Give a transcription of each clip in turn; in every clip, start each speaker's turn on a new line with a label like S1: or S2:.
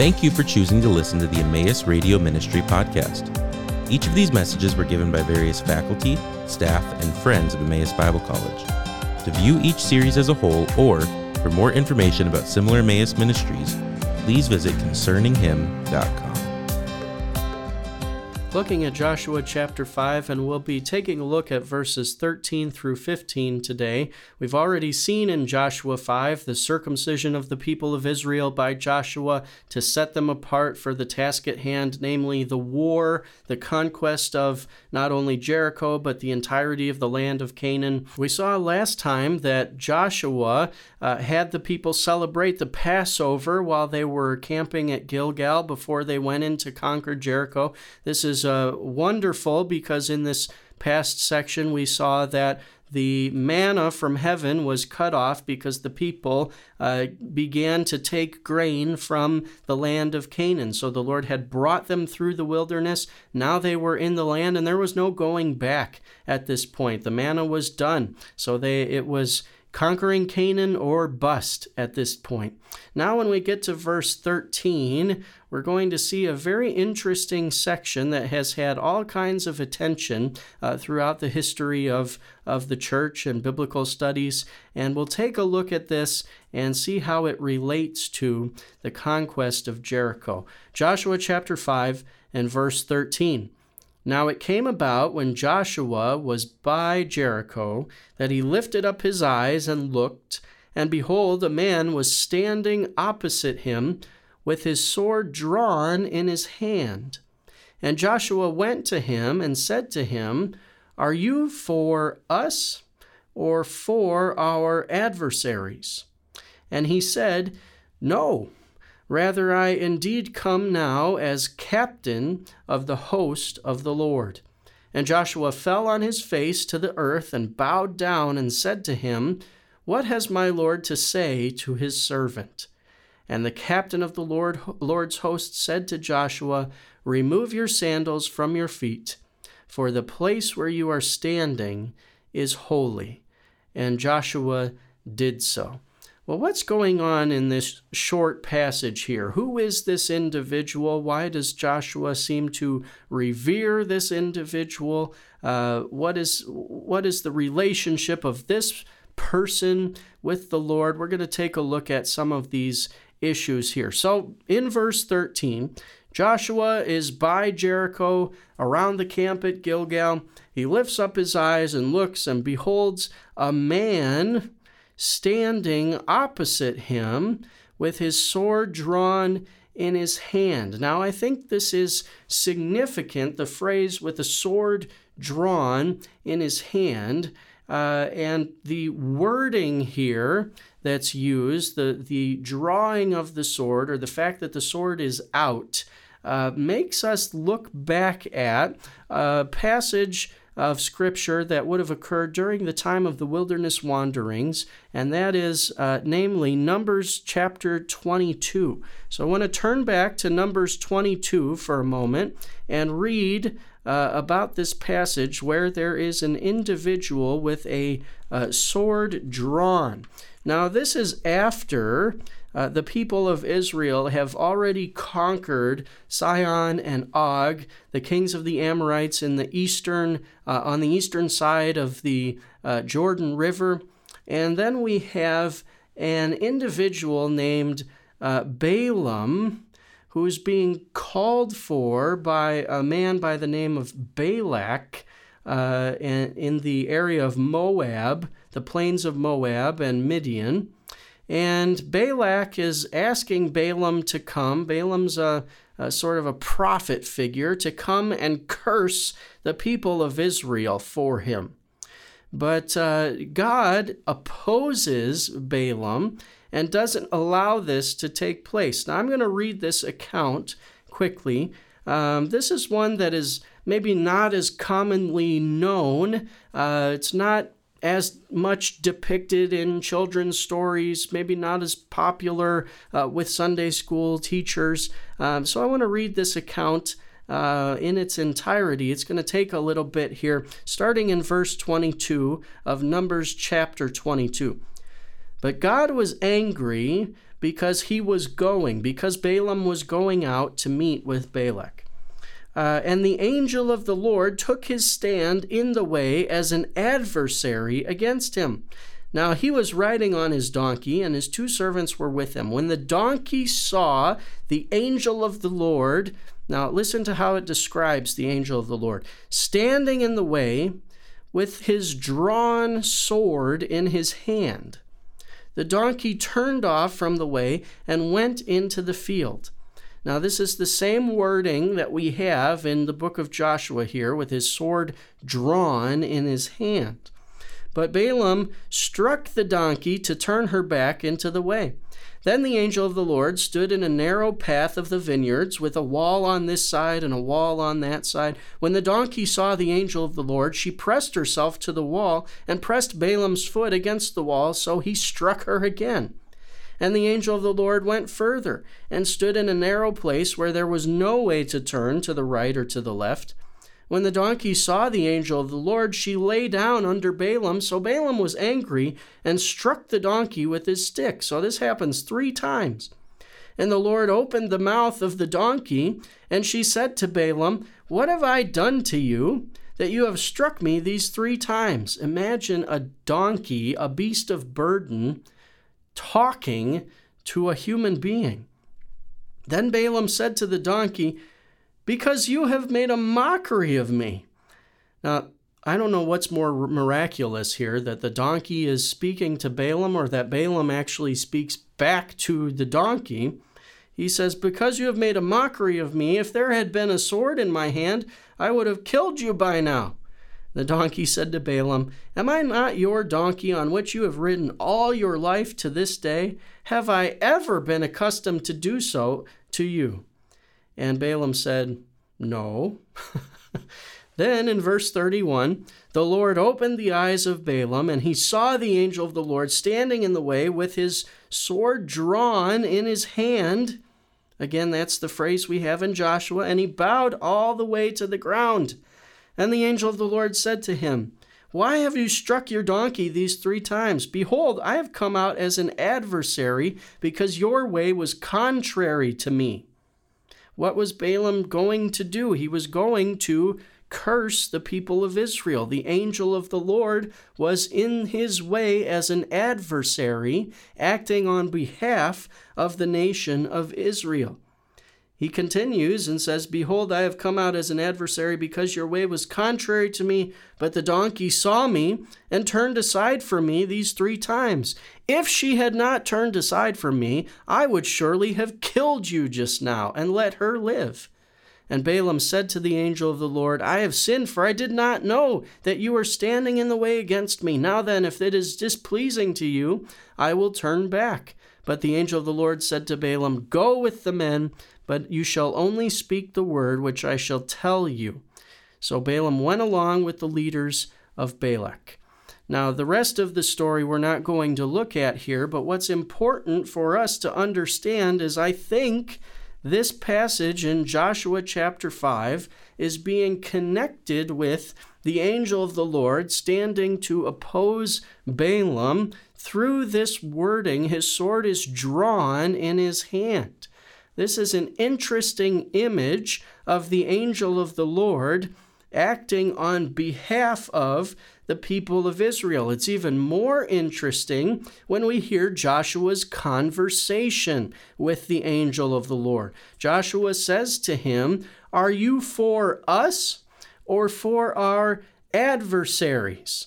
S1: Thank you for choosing to listen to the Emmaus Radio Ministry podcast. Each of these messages were given by various faculty, staff, and friends of Emmaus Bible College. To view each series as a whole or for more information about similar Emmaus ministries, please visit concerninghim.com
S2: looking at Joshua chapter 5, and we'll be taking a look at verses 13 through 15 today. We've already seen in Joshua 5 the circumcision of the people of Israel by Joshua to set them apart for the task at hand, namely the war, the conquest of not only Jericho, but the entirety of the land of Canaan. We saw last time that Joshua uh, had the people celebrate the Passover while they were camping at Gilgal before they went in to conquer Jericho. This is uh, wonderful because in this past section we saw that the manna from heaven was cut off because the people uh, began to take grain from the land of Canaan. So the Lord had brought them through the wilderness. Now they were in the land, and there was no going back at this point. The manna was done. So they it was conquering Canaan or bust at this point. Now, when we get to verse 13, we're going to see a very interesting section that has had all kinds of attention uh, throughout the history of, of the church and biblical studies. And we'll take a look at this and see how it relates to the conquest of Jericho. Joshua chapter 5 and verse 13. Now it came about when Joshua was by Jericho that he lifted up his eyes and looked, and behold, a man was standing opposite him with his sword drawn in his hand. And Joshua went to him and said to him, Are you for us or for our adversaries? And he said, No Rather, I indeed come now as captain of the host of the Lord. And Joshua fell on his face to the earth and bowed down and said to him, What has my Lord to say to his servant? And the captain of the Lord, Lord's host said to Joshua, Remove your sandals from your feet, for the place where you are standing is holy. And Joshua did so. Well, what's going on in this short passage here? Who is this individual? Why does Joshua seem to revere this individual? Uh, what is what is the relationship of this person with the Lord? We're going to take a look at some of these issues here. So, in verse 13, Joshua is by Jericho around the camp at Gilgal. He lifts up his eyes and looks and beholds a man standing opposite him with his sword drawn in his hand. Now, I think this is significant the phrase with a sword drawn in his hand. Uh, and the wording here that's used, the, the drawing of the sword, or the fact that the sword is out, uh, makes us look back at a passage of Scripture that would have occurred during the time of the wilderness wanderings, and that is, uh, namely, Numbers chapter 22. So I want to turn back to Numbers 22 for a moment and read uh, about this passage where there is an individual with a uh, sword drawn. Now, this is after uh, the people of Israel have already conquered Sihon and Og, the kings of the Amorites in the eastern, uh, on the eastern side of the uh, Jordan River. And then we have an individual named uh, Balaam who is being called for by a man by the name of Balak uh, in, in the area of Moab, the plains of Moab and Midian. And Balak is asking Balaam to come. Balaam's a, a, sort of a prophet figure to come and curse the people of Israel for him. But uh, God opposes Balaam and doesn't allow this to take place. Now, I'm going to read this account quickly. Um, this is one that is maybe not as commonly known. Uh, it's not as much depicted in children's stories, maybe not as popular uh, with Sunday school teachers. Um, so I want to read this account. Uh, in its entirety. It's going to take a little bit here, starting in verse 22 of Numbers chapter 22. But God was angry because he was going, because Balaam was going out to meet with Balak. Uh, and the angel of the Lord took his stand in the way as an adversary against him. Now he was riding on his donkey, and his two servants were with him. When the donkey saw the angel of the Lord, now listen to how it describes the angel of the Lord, standing in the way with his drawn sword in his hand. The donkey turned off from the way and went into the field. Now, this is the same wording that we have in the book of Joshua here, with his sword drawn in his hand. But Balaam struck the donkey to turn her back into the way. Then the angel of the Lord stood in a narrow path of the vineyards, with a wall on this side and a wall on that side. When the donkey saw the angel of the Lord, she pressed herself to the wall and pressed Balaam's foot against the wall, so he struck her again. And the angel of the Lord went further and stood in a narrow place where there was no way to turn to the right or to the left. When the donkey saw the angel of the Lord, she lay down under Balaam. So Balaam was angry and struck the donkey with his stick. So this happens three times. And the Lord opened the mouth of the donkey, and she said to Balaam, What have I done to you that you have struck me these three times? Imagine a donkey, a beast of burden, talking to a human being. Then Balaam said to the donkey, because you have made a mockery of me. Now, I don't know what's more miraculous here that the donkey is speaking to Balaam or that Balaam actually speaks back to the donkey. He says, Because you have made a mockery of me, if there had been a sword in my hand, I would have killed you by now. The donkey said to Balaam, Am I not your donkey on which you have ridden all your life to this day? Have I ever been accustomed to do so to you? And Balaam said, No. then in verse 31, the Lord opened the eyes of Balaam, and he saw the angel of the Lord standing in the way with his sword drawn in his hand. Again, that's the phrase we have in Joshua. And he bowed all the way to the ground. And the angel of the Lord said to him, Why have you struck your donkey these three times? Behold, I have come out as an adversary, because your way was contrary to me. What was Balaam going to do? He was going to curse the people of Israel. The angel of the Lord was in his way as an adversary, acting on behalf of the nation of Israel. He continues and says, Behold, I have come out as an adversary because your way was contrary to me, but the donkey saw me and turned aside from me these three times. If she had not turned aside from me, I would surely have killed you just now and let her live. And Balaam said to the angel of the Lord, I have sinned, for I did not know that you were standing in the way against me. Now then, if it is displeasing to you, I will turn back. But the angel of the Lord said to Balaam, Go with the men but you shall only speak the word which I shall tell you. So Balaam went along with the leaders of Balak. Now, the rest of the story we're not going to look at here, but what's important for us to understand is I think this passage in Joshua chapter 5 is being connected with the angel of the Lord standing to oppose Balaam. Through this wording, his sword is drawn in his hand. This is an interesting image of the angel of the Lord acting on behalf of the people of Israel. It's even more interesting when we hear Joshua's conversation with the angel of the Lord. Joshua says to him, Are you for us or for our adversaries?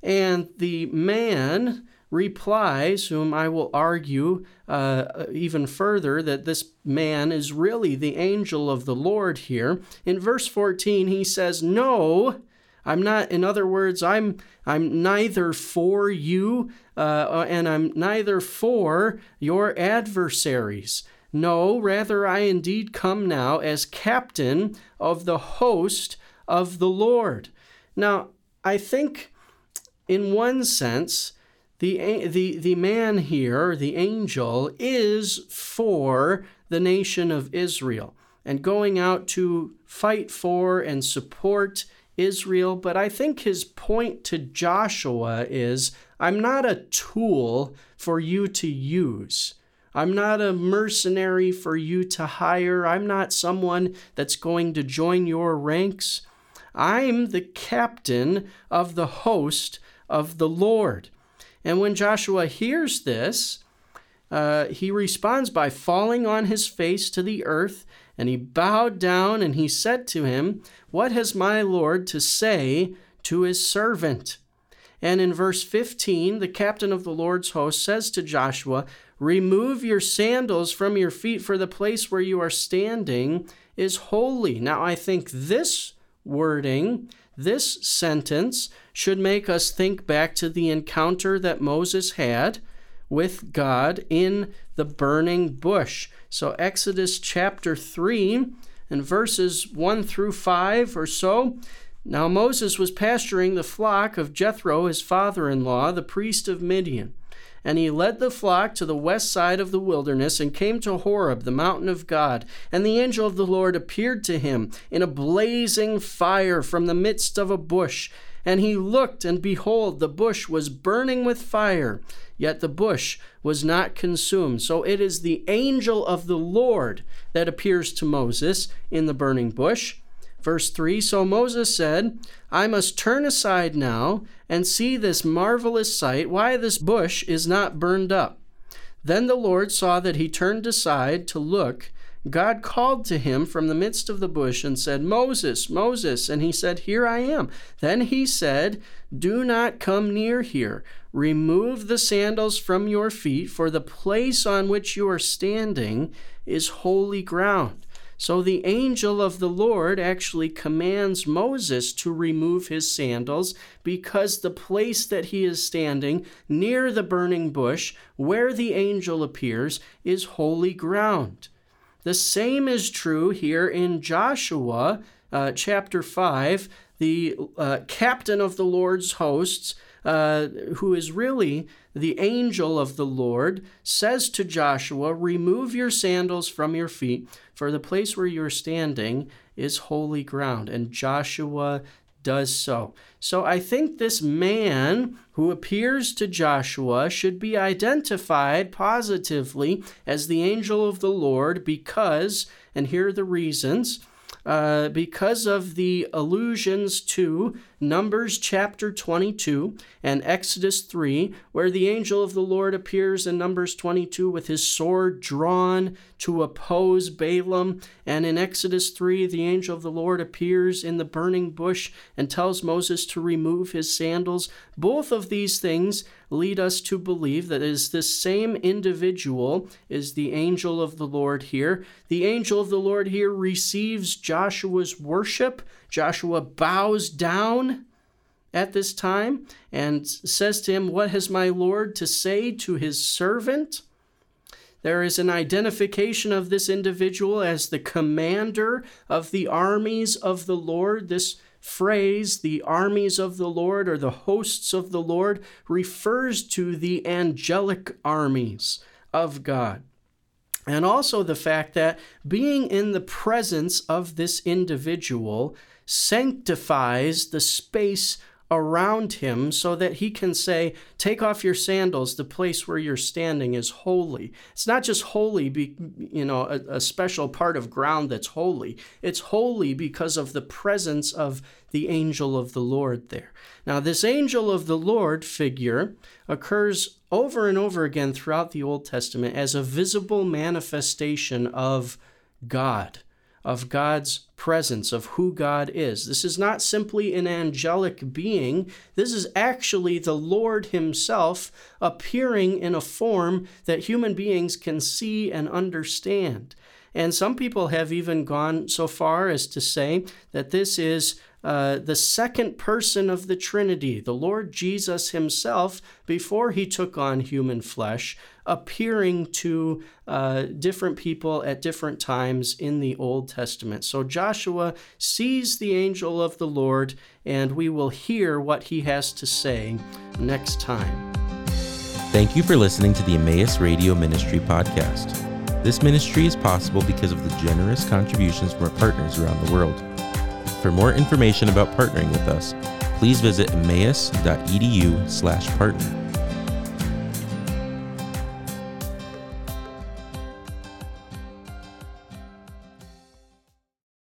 S2: And the man replies, whom I will argue uh, even further that this man is really the angel of the Lord here. In verse 14, he says, No, I'm not, in other words, I'm, I'm neither for you uh, and I'm neither for your adversaries. No, rather, I indeed come now as captain of the host of the Lord. Now, I think in one sense, the, the, the man here, the angel, is for the nation of Israel and going out to fight for and support Israel. But I think his point to Joshua is I'm not a tool for you to use. I'm not a mercenary for you to hire. I'm not someone that's going to join your ranks. I'm the captain of the host of the Lord. And when Joshua hears this, uh, he responds by falling on his face to the earth, and he bowed down and he said to him, What has my Lord to say to his servant? And in verse 15, the captain of the Lord's host says to Joshua, Remove your sandals from your feet, for the place where you are standing is holy. Now, I think this wording, this sentence, should make us think back to the encounter that Moses had with God in the burning bush. So, Exodus chapter 3 and verses 1 through 5 or so. Now, Moses was pasturing the flock of Jethro, his father in law, the priest of Midian. And he led the flock to the west side of the wilderness and came to Horeb, the mountain of God. And the angel of the Lord appeared to him in a blazing fire from the midst of a bush. And he looked, and behold, the bush was burning with fire, yet the bush was not consumed. So it is the angel of the Lord that appears to Moses in the burning bush. Verse 3 So Moses said, I must turn aside now and see this marvelous sight, why this bush is not burned up. Then the Lord saw that he turned aside to look. God called to him from the midst of the bush and said, Moses, Moses. And he said, Here I am. Then he said, Do not come near here. Remove the sandals from your feet, for the place on which you are standing is holy ground. So the angel of the Lord actually commands Moses to remove his sandals because the place that he is standing near the burning bush, where the angel appears, is holy ground. The same is true here in Joshua uh, chapter 5. The uh, captain of the Lord's hosts uh, who is really the angel of the Lord, says to Joshua, Remove your sandals from your feet, for the place where you're standing is holy ground. And Joshua does so. So I think this man who appears to Joshua should be identified positively as the angel of the Lord because, and here are the reasons uh, because of the allusions to Numbers chapter 22 and Exodus 3, where the angel of the Lord appears in Numbers 22 with his sword drawn to oppose Balaam. And in Exodus 3, the angel of the Lord appears in the burning bush and tells Moses to remove his sandals. Both of these things lead us to believe that is this same individual is the angel of the Lord here. The angel of the Lord here receives Joshua's worship. Joshua bows down at this time and says to him, What has my Lord to say to his servant? There is an identification of this individual as the commander of the armies of the Lord. This phrase, the armies of the Lord or the hosts of the Lord, refers to the angelic armies of God. And also the fact that being in the presence of this individual sanctifies the space around him so that he can say, Take off your sandals, the place where you're standing is holy. It's not just holy, be, you know, a, a special part of ground that's holy. It's holy because of the presence of the angel of the Lord there. Now, this angel of the Lord figure occurs over and over again throughout the Old Testament as a visible manifestation of God of God's presence, of who God is. This is not simply an angelic being, this is actually the Lord Himself appearing in a form that human beings can see and understand. And some people have even gone so far as to say that this is uh, the second person of the Trinity, the Lord Jesus Himself, before He took on human flesh, appearing to uh, different people at different times in the Old Testament. So Joshua sees the angel of the Lord, and we will hear what he has to say next time.
S1: Thank you for listening to the Emmaus Radio Ministry podcast. This ministry is possible because of the generous contributions from our partners around the world. For more information about partnering with us, please visit emmaus.edu/partner.